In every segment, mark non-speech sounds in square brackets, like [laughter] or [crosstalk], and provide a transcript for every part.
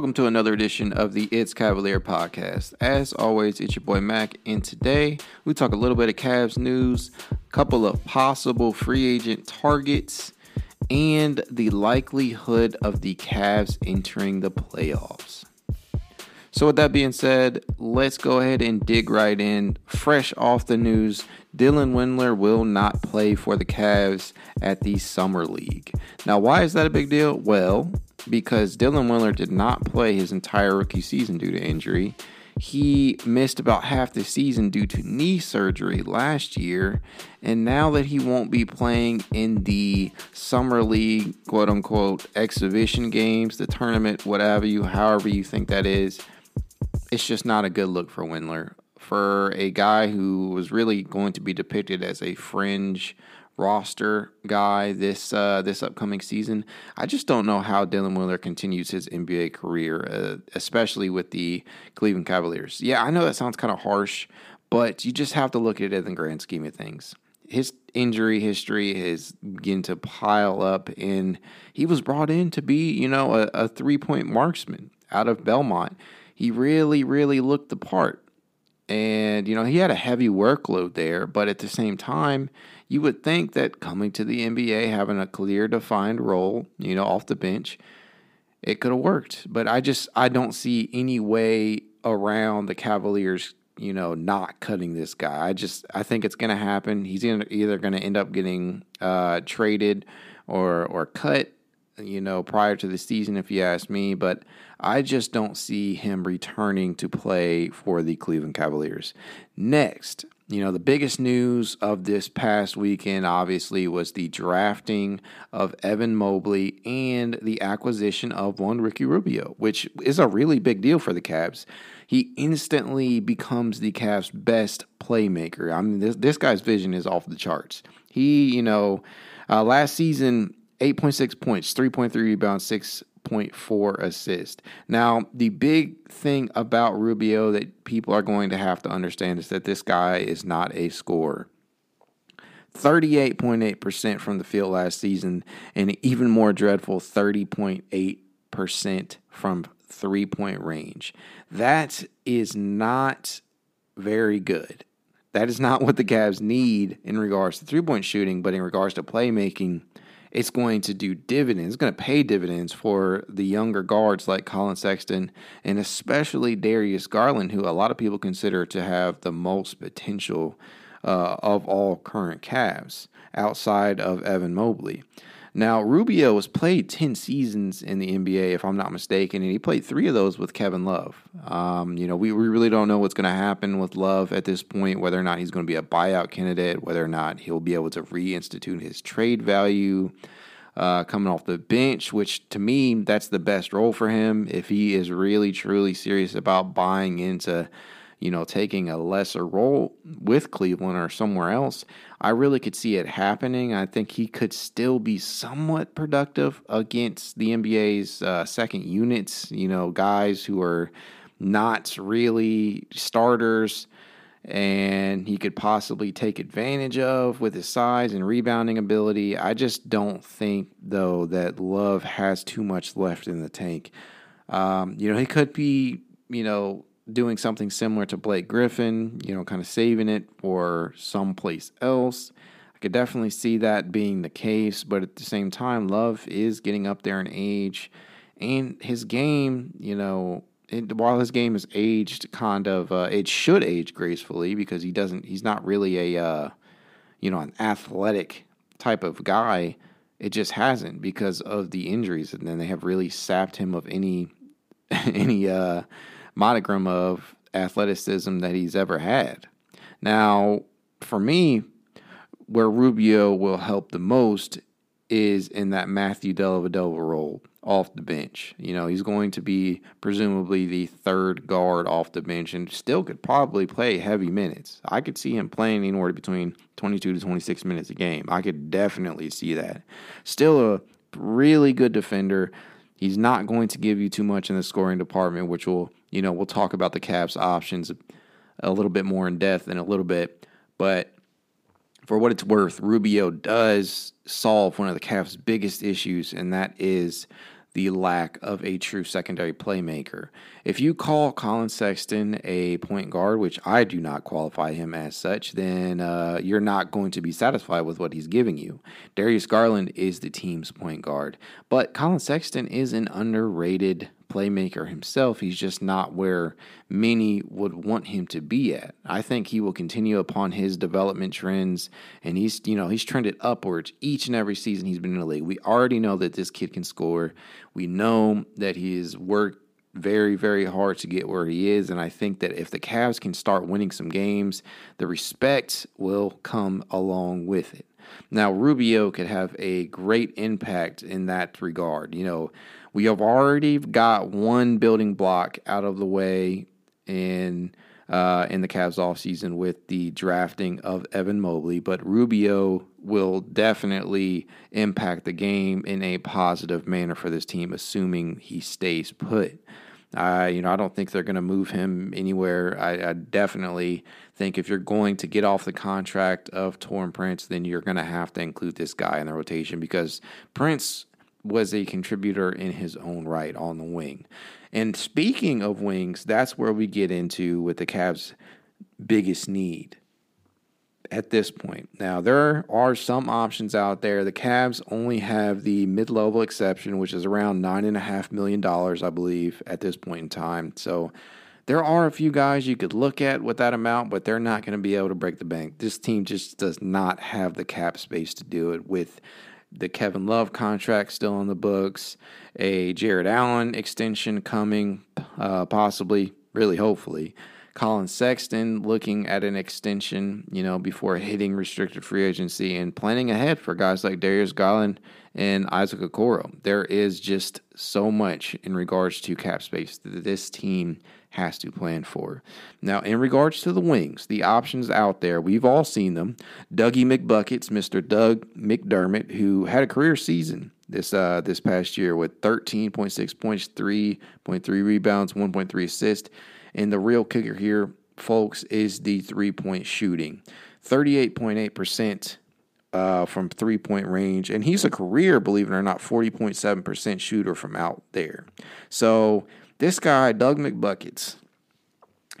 Welcome to another edition of the It's Cavalier podcast. As always, it's your boy Mac, and today we talk a little bit of Cavs news, a couple of possible free agent targets, and the likelihood of the Cavs entering the playoffs. So, with that being said, let's go ahead and dig right in. Fresh off the news, Dylan Windler will not play for the Cavs at the Summer League. Now, why is that a big deal? Well, because Dylan Windler did not play his entire rookie season due to injury. He missed about half the season due to knee surgery last year, and now that he won't be playing in the summer league, quote unquote, exhibition games, the tournament, whatever you, however you think that is, it's just not a good look for Windler. For a guy who was really going to be depicted as a fringe roster guy this uh, this upcoming season. I just don't know how Dylan Windler continues his NBA career, uh, especially with the Cleveland Cavaliers. Yeah, I know that sounds kind of harsh, but you just have to look at it in the grand scheme of things. His injury history is beginning to pile up, and he was brought in to be, you know, a, a three point marksman out of Belmont. He really, really looked the part. And, you know, he had a heavy workload there, but at the same time, you would think that coming to the NBA, having a clear, defined role, you know, off the bench, it could have worked. But I just, I don't see any way around the Cavaliers, you know, not cutting this guy. I just, I think it's going to happen. He's either going to end up getting uh, traded or or cut you know, prior to the season, if you ask me. But I just don't see him returning to play for the Cleveland Cavaliers. Next, you know, the biggest news of this past weekend, obviously, was the drafting of Evan Mobley and the acquisition of one Ricky Rubio, which is a really big deal for the Cavs. He instantly becomes the Cavs' best playmaker. I mean, this, this guy's vision is off the charts. He, you know, uh, last season, 8.6 points, 3.3 rebounds, 6.4 assists. Now, the big thing about Rubio that people are going to have to understand is that this guy is not a scorer. 38.8% from the field last season, and even more dreadful, 30.8% from three point range. That is not very good. That is not what the Cavs need in regards to three point shooting, but in regards to playmaking, it's going to do dividends. It's going to pay dividends for the younger guards like Collin Sexton and especially Darius Garland, who a lot of people consider to have the most potential uh, of all current Cavs outside of Evan Mobley. Now, Rubio has played 10 seasons in the NBA, if I'm not mistaken, and he played three of those with Kevin Love. Um, you know, we, we really don't know what's going to happen with Love at this point, whether or not he's going to be a buyout candidate, whether or not he'll be able to reinstitute his trade value uh, coming off the bench, which to me, that's the best role for him. If he is really, truly serious about buying into you know, taking a lesser role with Cleveland or somewhere else, I really could see it happening. I think he could still be somewhat productive against the NBA's uh, second units, you know, guys who are not really starters. and he could possibly take advantage of with his size and rebounding ability. I just don't think, though, that Love has too much left in the tank. Um, you know, he could be, you know, doing something similar to Blake Griffin, you know, kind of saving it for someplace else. I could definitely see that being the case, but at the same time, Love is getting up there in age, and his game, you know, it, while his game is aged, kind of, uh, it should age gracefully because he doesn't. He's not really a, uh, you know, an athletic type of guy. It just hasn't because of the injuries, and then they have really sapped him of any, [laughs] any uh, monogram of athleticism that he's ever had. Now, for me, where Rubio will help the most is in that Matthew Dellavedova role off the bench. You know, he's going to be presumably the third guard off the bench and still could probably play heavy minutes. I could see him playing anywhere between 22 to 26 minutes a game. I could definitely see that. Still a really good defender. He's not going to give you too much in the scoring department, which will, you know, we'll talk about the Cavs options a little bit more in depth in a little bit. But for what it's worth, Rubio does solve one of the Cavs' biggest issues, and that is the lack of a true secondary playmaker. If you call Collin Sexton a point guard, which I do not qualify him as such, then uh, you're not going to be satisfied with what he's giving you. Darius Garland is the team's point guard, but Collin Sexton is an underrated playmaker himself. He's just not where many would want him to be at. I think he will continue upon his development trends, and he's you know he's trended upwards each and every season he's been in the league. We already know that this kid can score. We know that he's worked very, very hard to get where he is. And I think that if the Cavs can start winning some games, the respect will come along with it. Now, Rubio could have a great impact in that regard. You know, we have already got one building block out of the way in uh, in the Cavs offseason with the drafting of Evan Mobley, but Rubio will definitely impact the game in a positive manner for this team, assuming he stays put. I, you know, I don't think they're going to move him anywhere. I, I, definitely think if you're going to get off the contract of Taurean Prince, then you're going to have to include this guy in the rotation because Prince was a contributor in his own right on the wing. And speaking of wings, that's where we get into with the Cavs' biggest need at this point. Now, there are some options out there. The Cavs only have the mid level exception, which is around $9.5 million, I believe, at this point in time. So there are a few guys you could look at with that amount, but they're not going to be able to break the bank. This team just does not have the cap space to do it with the Kevin Love contract still on the books, a Jarrett Allen extension coming, uh, possibly, really hopefully. Collin Sexton looking at an extension, you know, before hitting restricted free agency and planning ahead for guys like Darius Garland and Isaac Okoro. There is just so much in regards to cap space that this team has to plan for. Now, in regards to the wings, the options out there, we've all seen them. Dougie McBuckets, Mr. Doug McDermott, who had a career season this uh, this past year with 13.6 points, 3.3 rebounds, 1.3 assists. And the real kicker here, folks, is the three point shooting 38.8%. Uh, from three point range, and he's a career, believe it or not, 40.7% shooter from out there. So this guy, Doug McBuckets,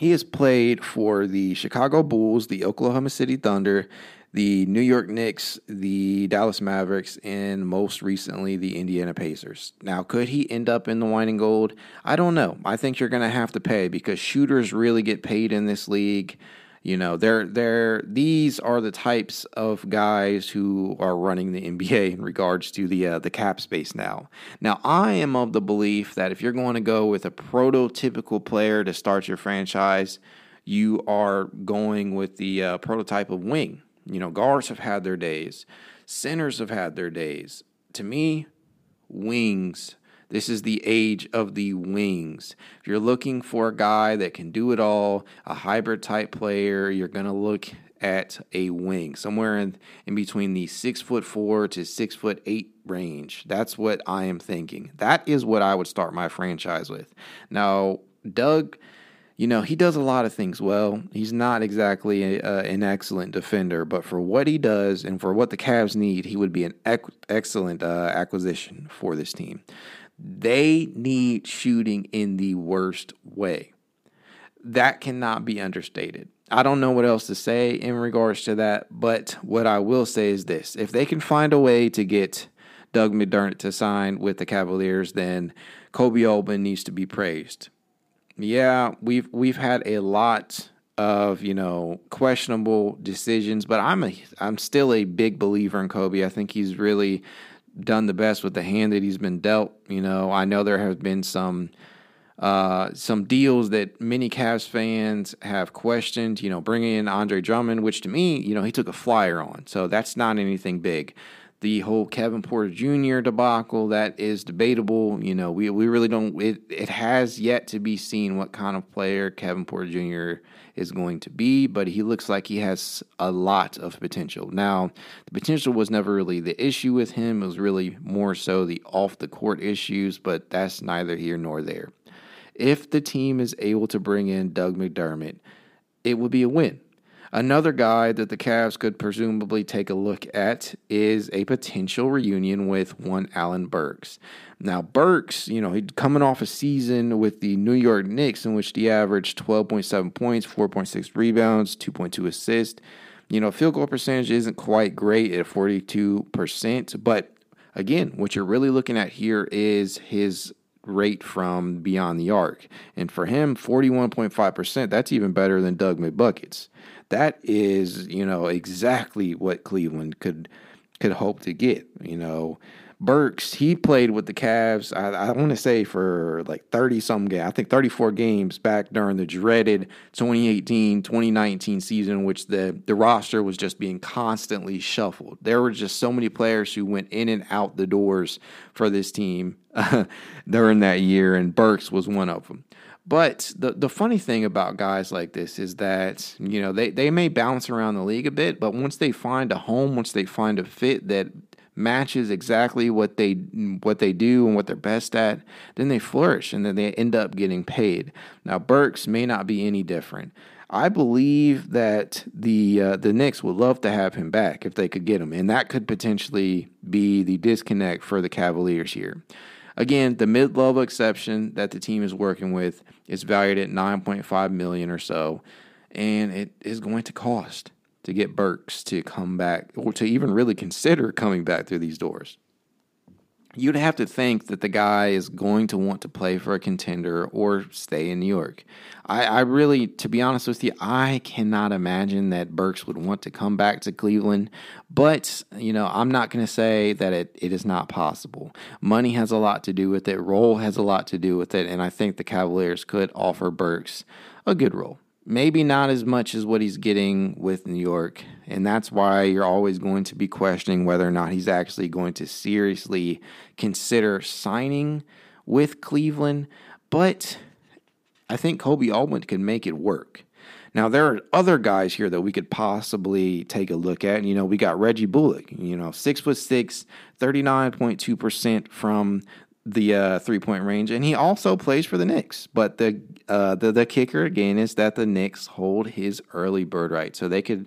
he has played for the Chicago Bulls, the Oklahoma City Thunder, the New York Knicks, the Dallas Mavericks, and most recently the Indiana Pacers. Now, could he end up in the wine and gold? I don't know. I think you're going to have to pay because shooters really get paid in this league. You know, they're they're these are the types of guys who are running the NBA [laughs] in regards to the uh, the cap space now. Now, I am of the belief that if you're going to go with a prototypical player to start your franchise, you are going with the uh, prototype of wing. You know, guards have had their days, centers have had their days. To me, wings this is the age of the wings. If you're looking for a guy that can do it all, a hybrid type player, you're going to look at a wing somewhere in, in between the six foot four to six foot eight range. That's what I am thinking. That is what I would start my franchise with. Now, Doug you know, he does a lot of things well. He's not exactly a, uh, an excellent defender, but for what he does and for what the Cavs need, he would be an ec- excellent uh, acquisition for this team. They need shooting in the worst way. That cannot be understated. I don't know what else to say in regards to that, but what I will say is this if they can find a way to get Doug McDermott to sign with the Cavaliers, then Koby Altman needs to be praised. Yeah, we've we've had a lot of you know questionable decisions, but I'm a I'm still a big believer in Koby. I think he's really done the best with the hand that he's been dealt. You know, I know there have been some uh, some deals that many Cavs fans have questioned. You know, bringing in Andre Drummond, which to me, you know, he took a flyer on, so that's not anything big. The whole Kevin Porter Jr. debacle that is debatable. You know, we we really don't. It it has yet to be seen what kind of player Kevin Porter Jr. is going to be, but he looks like he has a lot of potential. Now, the potential was never really the issue with him. It was really more so the off the court issues, but that's neither here nor there. If the team is able to bring in Doug McDermott, it would be a win. Another guy that the Cavs could presumably take a look at is a potential reunion with one Alec Burks. Now, Burks, you know, he's coming off a season with the New York Knicks in which he averaged 12.7 points, 4.6 rebounds, 2.2 assists. You know, field goal percentage isn't quite great at 42%, but again, what you're really looking at here is his rate from beyond the arc. And for him, 41.5%, that's even better than Doug McBuckets. That is, you know, exactly what Cleveland could could hope to get, you know. Burks, he played with the Cavs, I, I want to say for like 30 some games, I think 34 games back during the dreaded 2018 2019 season, which the, the roster was just being constantly shuffled. There were just so many players who went in and out the doors for this team [laughs] during that year, and Burks was one of them. But the the funny thing about guys like this is that you know they, they may bounce around the league a bit, but once they find a home, once they find a fit that matches exactly what they what they do and what they're best at, then they flourish and then they end up getting paid. Now Burks may not be any different. I believe that the uh, the Knicks would love to have him back if they could get him, and that could potentially be the disconnect for the Cavaliers here. Again, the mid-level exception that the team is working with is valued at 9.5 million or so, and it is going to cost to get Burks to come back or to even really consider coming back through these doors. You'd have to think that the guy is going to want to play for a contender or stay in New York. I, I really, to be honest with you, I cannot imagine that Burks would want to come back to Cleveland. But, you know, I'm not going to say that it, it is not possible. Money has a lot to do with it, role has a lot to do with it, and I think the Cavaliers could offer Burks a good role maybe not as much as what he's getting with New York. And that's why you're always going to be questioning whether or not he's actually going to seriously consider signing with Cleveland. But I think Koby Altman can make it work. Now there are other guys here that we could possibly take a look at. And, You know, we got Reggie Bullock, you know, six foot six, 39.2% from the uh, three point range, and he also plays for the Knicks. But the, uh, the the kicker again is that the Knicks hold his early bird right, so they could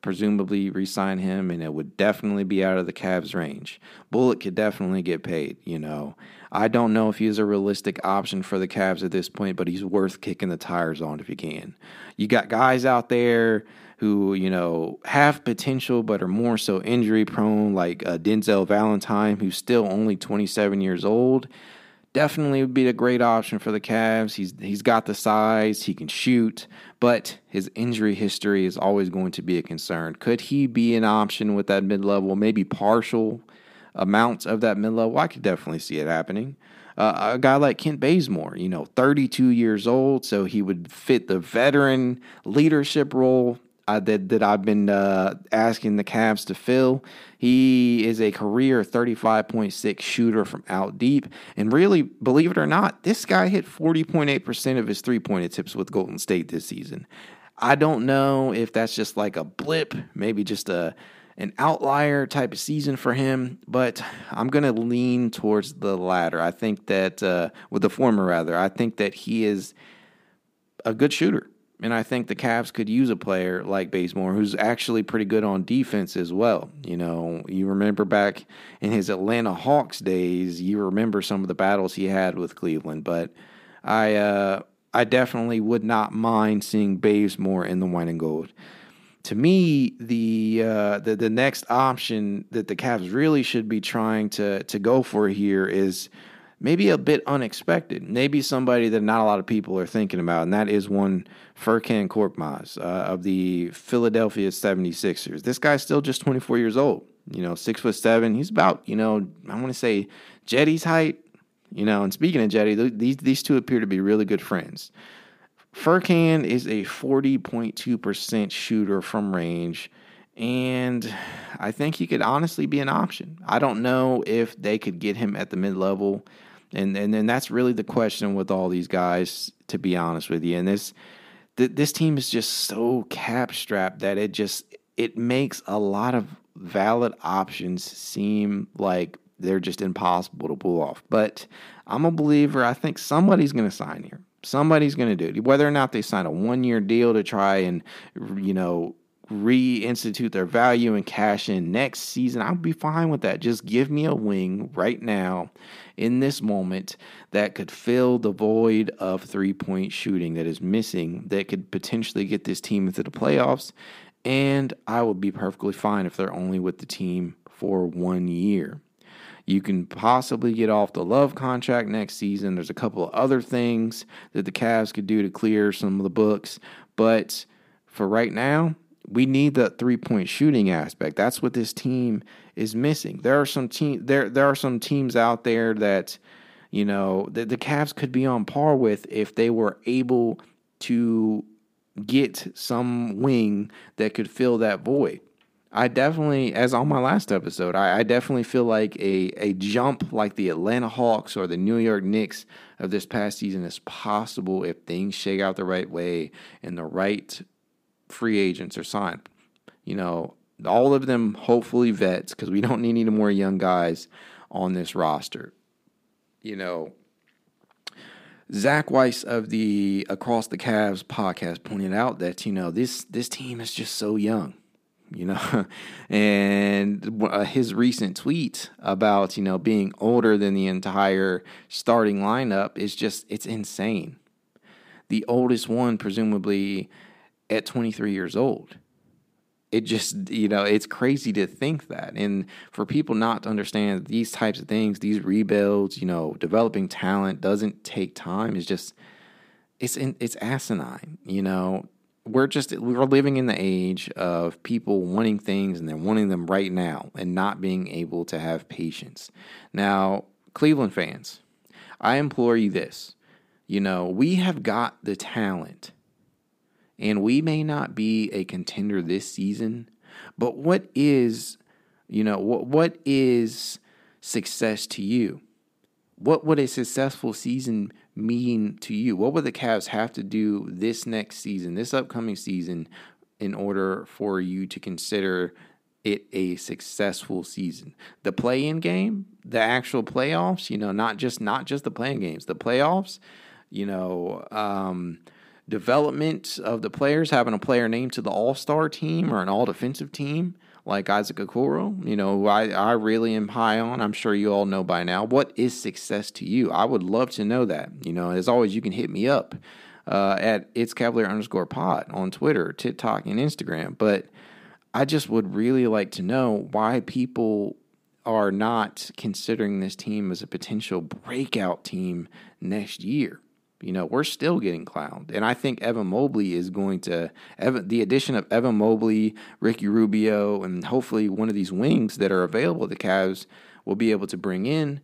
presumably re-sign him, and it would definitely be out of the Cavs' range. Bullock could definitely get paid. You know, I don't know if he's a realistic option for the Cavs at this point, but he's worth kicking the tires on if you can. You got guys out there who you know have potential but are more so injury prone, like uh, Denzel Valentine, who's still only 27 years old. Definitely would be a great option for the Cavs. He's he's got the size, he can shoot, but his injury history is always going to be a concern. Could he be an option with that mid level, maybe partial amounts of that mid level? I could definitely see it happening. Uh, a guy like Kent Bazemore, you know, 32 years old, so he would fit the veteran leadership role uh, that that I've been uh, asking the Cavs to fill. He is a career 35.6 shooter from out deep, and really, believe it or not, this guy hit 40.8 percent of his three point attempts with Golden State this season. I don't know if that's just like a blip, maybe just a an outlier type of season for him, but I'm going to lean towards the latter. I think that, uh, with the former rather, I think that he is a good shooter. And I think the Cavs could use a player like Bazemore who's actually pretty good on defense as well. You know, you remember back in his Atlanta Hawks days, you remember some of the battles he had with Cleveland, but I uh, I definitely would not mind seeing Bazemore in the wine and gold. To me, the, uh, the the next option that the Cavs really should be trying to to go for here is maybe a bit unexpected. Maybe somebody that not a lot of people are thinking about, and that is one Furkan Korkmaz uh, of the Philadelphia 76ers. This guy's still just 24 years old. You know, six foot seven. He's about, you know, I want to say Cedi's height. You know, and speaking of Cedi, these these two appear to be really good friends. Furkan is a 40.2% shooter from range, and I think he could honestly be an option. I don't know if they could get him at the mid level and and then that's really the question with all these guys, to be honest with you. And this th- this team is just so cap strapped that it just it makes a lot of valid options seem like they're just impossible to pull off. But I'm a believer. I think somebody's going to sign here. Somebody's going to do it. Whether or not they sign a one year deal to try and, you know, reinstitute their value and cash in next season, I'll be fine with that. Just give me a wing right now in this moment that could fill the void of three point shooting that is missing, that could potentially get this team into the playoffs. And I would be perfectly fine if they're only with the team for one year. You can possibly get off the love contract next season. There's a couple of other things that the Cavs could do to clear some of the books. But for right now, we need the three point shooting aspect. That's what this team is missing. There are some team there there are some teams out there that you know the, the Cavs could be on par with if they were able to get some wing that could fill that void. I definitely, as on my last episode, I, I, definitely feel like a, a jump like the Atlanta Hawks or the New York Knicks of this past season is possible if things shake out the right way and the right free agents are signed. You know, all of them hopefully vets because we don't need any more young guys on this roster. You know, Zach Weiss of the Across the Cavs podcast pointed out that you know this this team is just so young, you know, [laughs] and uh, his recent tweet about you know being older than the entire starting lineup is just it's insane. The oldest one, presumably at 23 years old. It just, you know, it's crazy to think that. And for people not to understand these types of things, these rebuilds, you know, developing talent doesn't take time is just, it's, it's asinine, you know. We're just, we're living in the age of people wanting things and they're wanting them right now and not being able to have patience. Now, Cleveland fans, I implore you this. You know, we have got the talent and we may not be a contender this season, but what is, you know, what what is success to you? What would a successful season mean to you? What would the Cavs have to do this next season, this upcoming season, in order for you to consider it a successful season? The play-in game, the actual playoffs, you know, not just not just the playing games, the playoffs, you know, um, development of the players, having a player named to the All Star team or an All Defensive team like Isaac Okoro, you know, I, I really am high on. I'm sure you all know by now. What is success to you? I would love to know that. You know, as always, you can hit me up uh, at it's Cavalier underscore pot on Twitter, TikTok, and Instagram. But I just would really like to know why people are not considering this team as a potential breakout team next year. You know, we're still getting clowned. And I think Evan Mobley is going to, Evan, the addition of Evan Mobley, Ricky Rubio, and hopefully one of these wings that are available the Cavs will be able to bring in.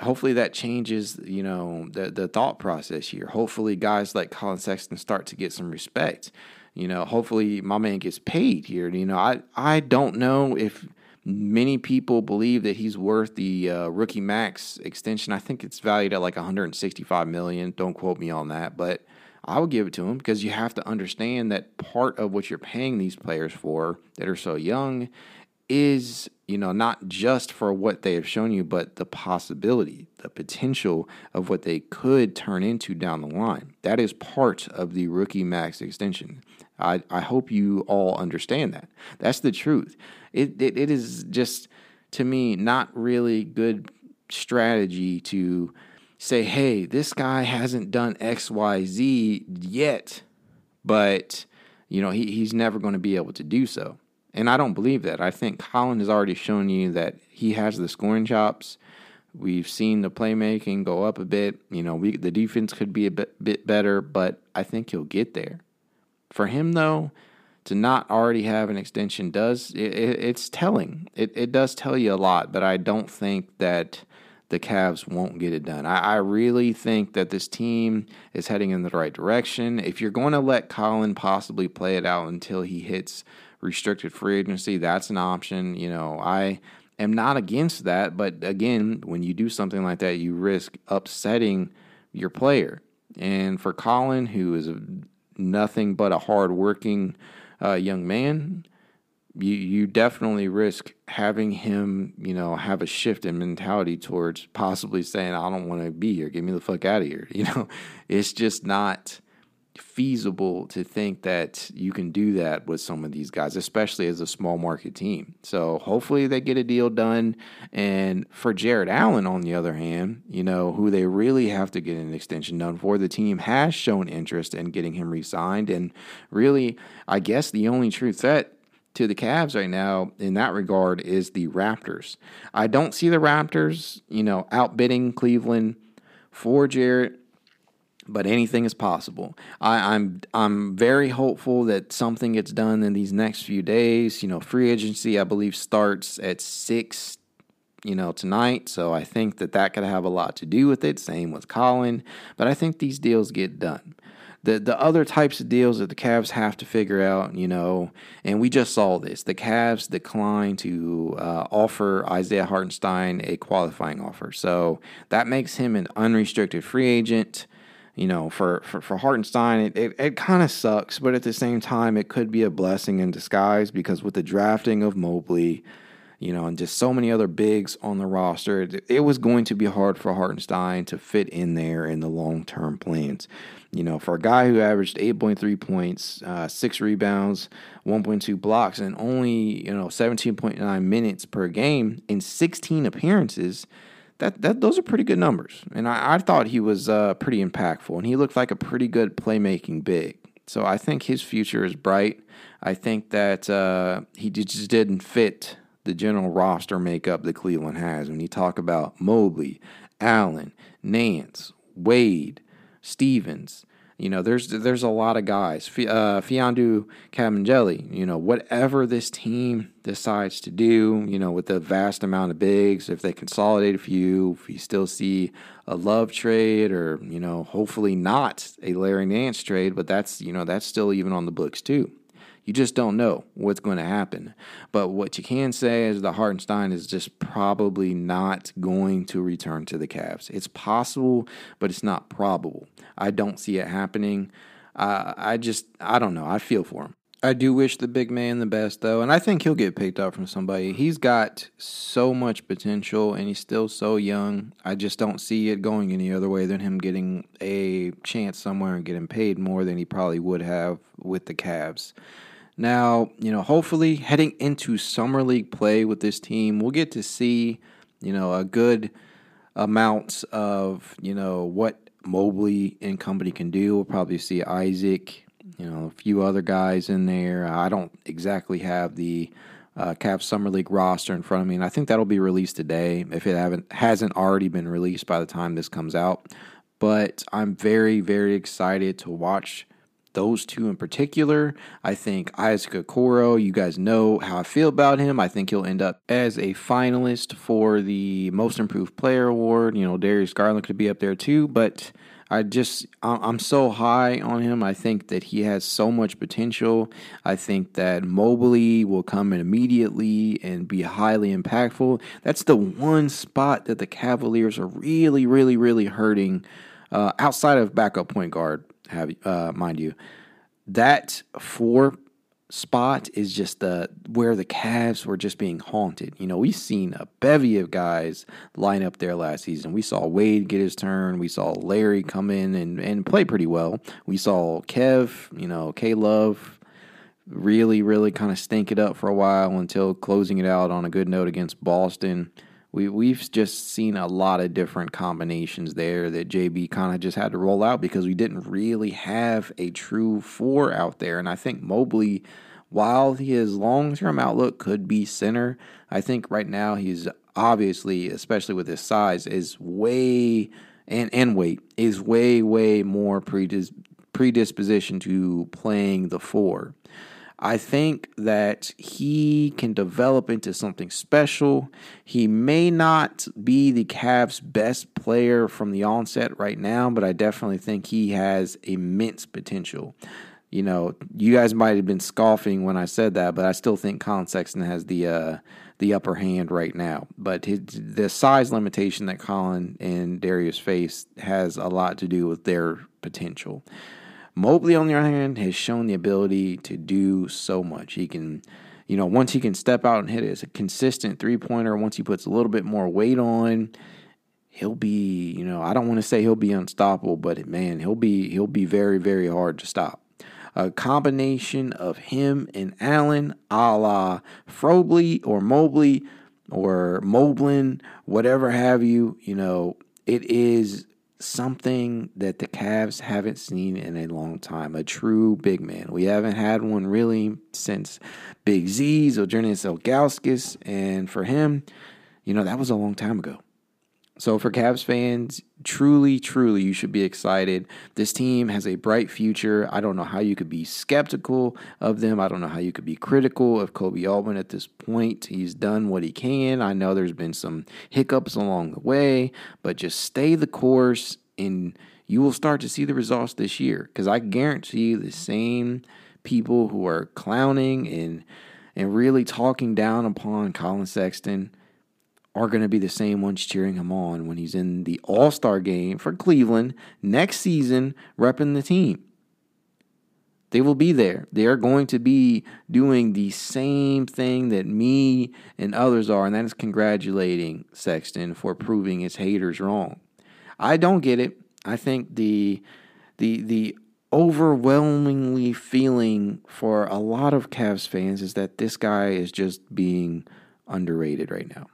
Hopefully that changes, you know, the, the thought process here. Hopefully guys like Collin Sexton start to get some respect. You know, hopefully my man gets paid here. You know, I, I don't know if – Many people believe that he's worth the uh, rookie max extension. I think it's valued at like 165 million. Don't quote me on that, but I would give it to him because you have to understand that part of what you're paying these players for that are so young is, you know, not just for what they have shown you, but the possibility, the potential of what they could turn into down the line. That is part of the rookie max extension. I, I hope you all understand that. That's the truth. It, it, it is just, to me, not really good strategy to say, hey, this guy hasn't done X, Y, Z yet, but, you know, he, he's never going to be able to do so. And I don't believe that. I think Collin has already shown you that he has the scoring chops. We've seen the playmaking go up a bit. You know, we, the defense could be a bit, bit better, but I think he'll get there. For him, though, to not already have an extension does it, it, it's telling. It, it does tell you a lot, but I don't think that the Cavs won't get it done. I, I, really think that this team is heading in the right direction. If you're going to let Collin possibly play it out until he hits restricted free agency, that's an option. You know, I am not against that, but again, when you do something like that, you risk upsetting your player. And for Collin, who is nothing but a hardworking uh, young man, you you definitely risk having him, you know, have a shift in mentality towards possibly saying, "I don't want to be here. Get me the fuck out of here." [laughs] You know, it's just not feasible to think that you can do that with some of these guys, especially as a small market team. So hopefully they get a deal done. And for Jarrett Allen, on the other hand, you know, who they really have to get an extension done for, the team has shown interest in getting him re signed. And really, I guess the only true threat to the Cavs right now in that regard is the Raptors. I don't see the Raptors, you know, outbidding Cleveland for Jarrett but anything is possible. I, am I'm, I'm very hopeful that something gets done in these next few days. You know, free agency I believe starts at six. You know, tonight. So I think that that could have a lot to do with it. Same with Collin. But I think these deals get done. The, the other types of deals that the Cavs have to figure out, you know, and we just saw this. The Cavs declined to uh, offer Isaiah Hartenstein a qualifying offer. So that makes him an unrestricted free agent you know, for for, for Hartenstein, it, it, it kind of sucks, but at the same time, it could be a blessing in disguise because with the drafting of Mobley, you know, and just so many other bigs on the roster, it, it was going to be hard for Hartenstein to fit in there in the long term plans. You know, for a guy who averaged 8.3 points, uh, six rebounds, 1.2 blocks, and only, you know, 17.9 minutes per game in 16 appearances that, that those are pretty good numbers. And I, I thought he was uh, pretty impactful, and he looked like a pretty good playmaking big. So I think his future is bright. I think that uh, he just didn't fit the general roster makeup that Cleveland has. When you talk about Mobley, Allen, Nance, Wade, Stevens, you know, there's there's a lot of guys. Uh, Mfiondu Kabengele, you know, whatever this team decides to do, you know, with the vast amount of bigs, if they consolidate a few, if you still see a love trade or, you know, hopefully not a Larry Nance trade, but that's, you know, that's still even on the books too. You just don't know what's going to happen. But what you can say is that Hartenstein is just probably not going to return to the Cavs. It's possible, but it's not probable. I don't see it happening. Uh, I just, I don't know. I feel for him. I do wish the big man the best, though, and I think he'll get picked up from somebody. He's got so much potential, and he's still so young. I just don't see it going any other way than him getting a chance somewhere and getting paid more than he probably would have with the Cavs. Now, you know, hopefully heading into summer league play with this team, we'll get to see, you know, a good amount of, you know, what Mobley and company can do. We'll probably see Isaac, you know, a few other guys in there. I don't exactly have the uh, Cavs Summer League roster in front of me, and I think that'll be released today if it haven't hasn't already been released by the time this comes out. But I'm very very excited to watch those two in particular. I think Isaac Okoro, you guys know how I feel about him. I think he'll end up as a finalist for the Most Improved Player Award. You know, Darius Garland could be up there too, but I just, I'm so high on him. I think that he has so much potential. I think that Mobley will come in immediately and be highly impactful. That's the one spot that the Cavaliers are really, really, really hurting uh, outside of backup point guard have uh, mind you, that four spot is just the where the Cavs were just being haunted. You know, we've seen a bevy of guys line up there last season. We saw Wade get his turn. We saw Larry come in and, and play pretty well. We saw Kev, you know, K Love really, really kind of stink it up for a while until closing it out on a good note against Boston. We we've just seen a lot of different combinations there that JB kind of just had to roll out because we didn't really have a true four out there. And I think Mobley, while his long term outlook could be center, I think right now he's obviously, especially with his size, is way and and weight is way way more predis- predisposition to playing the four. I think that he can develop into something special. He may not be the Cavs' best player from the onset right now, but I definitely think he has immense potential. You know, you guys might have been scoffing when I said that, but I still think Collin Sexton has the uh, the upper hand right now. But his, the size limitation that Collin and Darius face has a lot to do with their potential. Mobley, on the other hand, has shown the ability to do so much. He can, you know, once he can step out and hit a consistent three pointer, once he puts a little bit more weight on, he'll be, you know, I don't want to say he'll be unstoppable, but man, he'll be he'll be very, very hard to stop. A combination of him and Allen, a la Frobley or Mobley or Moblin, whatever have you, you know, it is something that the Cavs haven't seen in a long time. A true big man. We haven't had one really since Big Z's or Zydrunas Ilgauskas. And for him, you know, that was a long time ago. So for Cavs fans, truly, truly, you should be excited. This team has a bright future. I don't know how you could be skeptical of them. I don't know how you could be critical of Koby Altman at this point. He's done what he can. I know there's been some hiccups along the way, but just stay the course and you will start to see the results this year. Because I guarantee you the same people who are clowning and and really talking down upon Collin Sexton are going to be the same ones cheering him on when he's in the All Star game for Cleveland next season, repping the team. They will be there. They are going to be doing the same thing that me and others are, and that is congratulating Sexton for proving his haters wrong. I don't get it. I think the the the overwhelmingly feeling for a lot of Cavs fans is that this guy is just being underrated right now.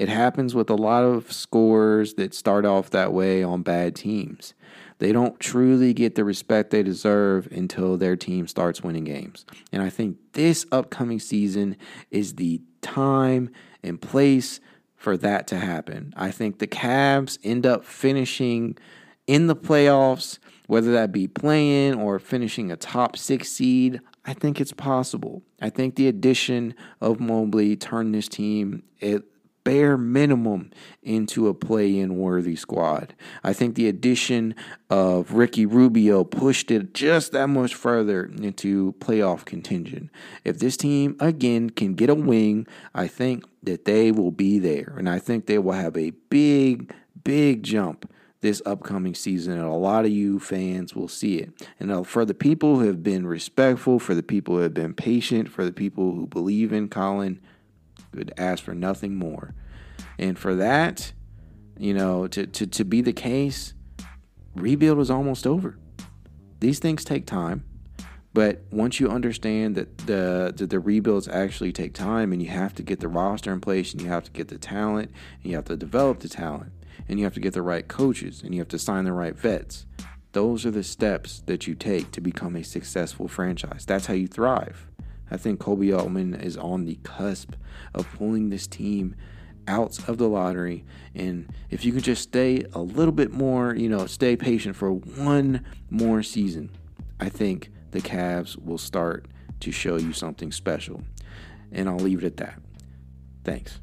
It happens with a lot of scores that start off that way on bad teams. They don't truly get the respect they deserve until their team starts winning games. And I think this upcoming season is the time and place for that to happen. I think the Cavs end up finishing in the playoffs, whether that be playing or finishing a top six seed. I think it's possible. I think the addition of Mobley turned this team it bare minimum into a play in worthy squad. I think the addition of Ricky Rubio pushed it just that much further into playoff contention. If this team, again, can get a wing, I think that they will be there. And I think they will have a big, big jump this upcoming season, and a lot of you fans will see it. And uh, for the people who have been respectful, for the people who have been patient, for the people who believe in Collin, could ask for nothing more. And for that, you know, to, to, to be the case, rebuild was almost over. These things take time. But once you understand that the, the, the rebuilds actually take time and you have to get the roster in place and you have to get the talent and you have to develop the talent and you have to get the right coaches and you have to sign the right vets. Those are the steps that you take to become a successful franchise. That's how you thrive. I think Koby Altman is on the cusp of pulling this team out of the lottery. And if you can just stay a little bit more, you know, stay patient for one more season, I think the Cavs will start to show you something special. And I'll leave it at that. Thanks.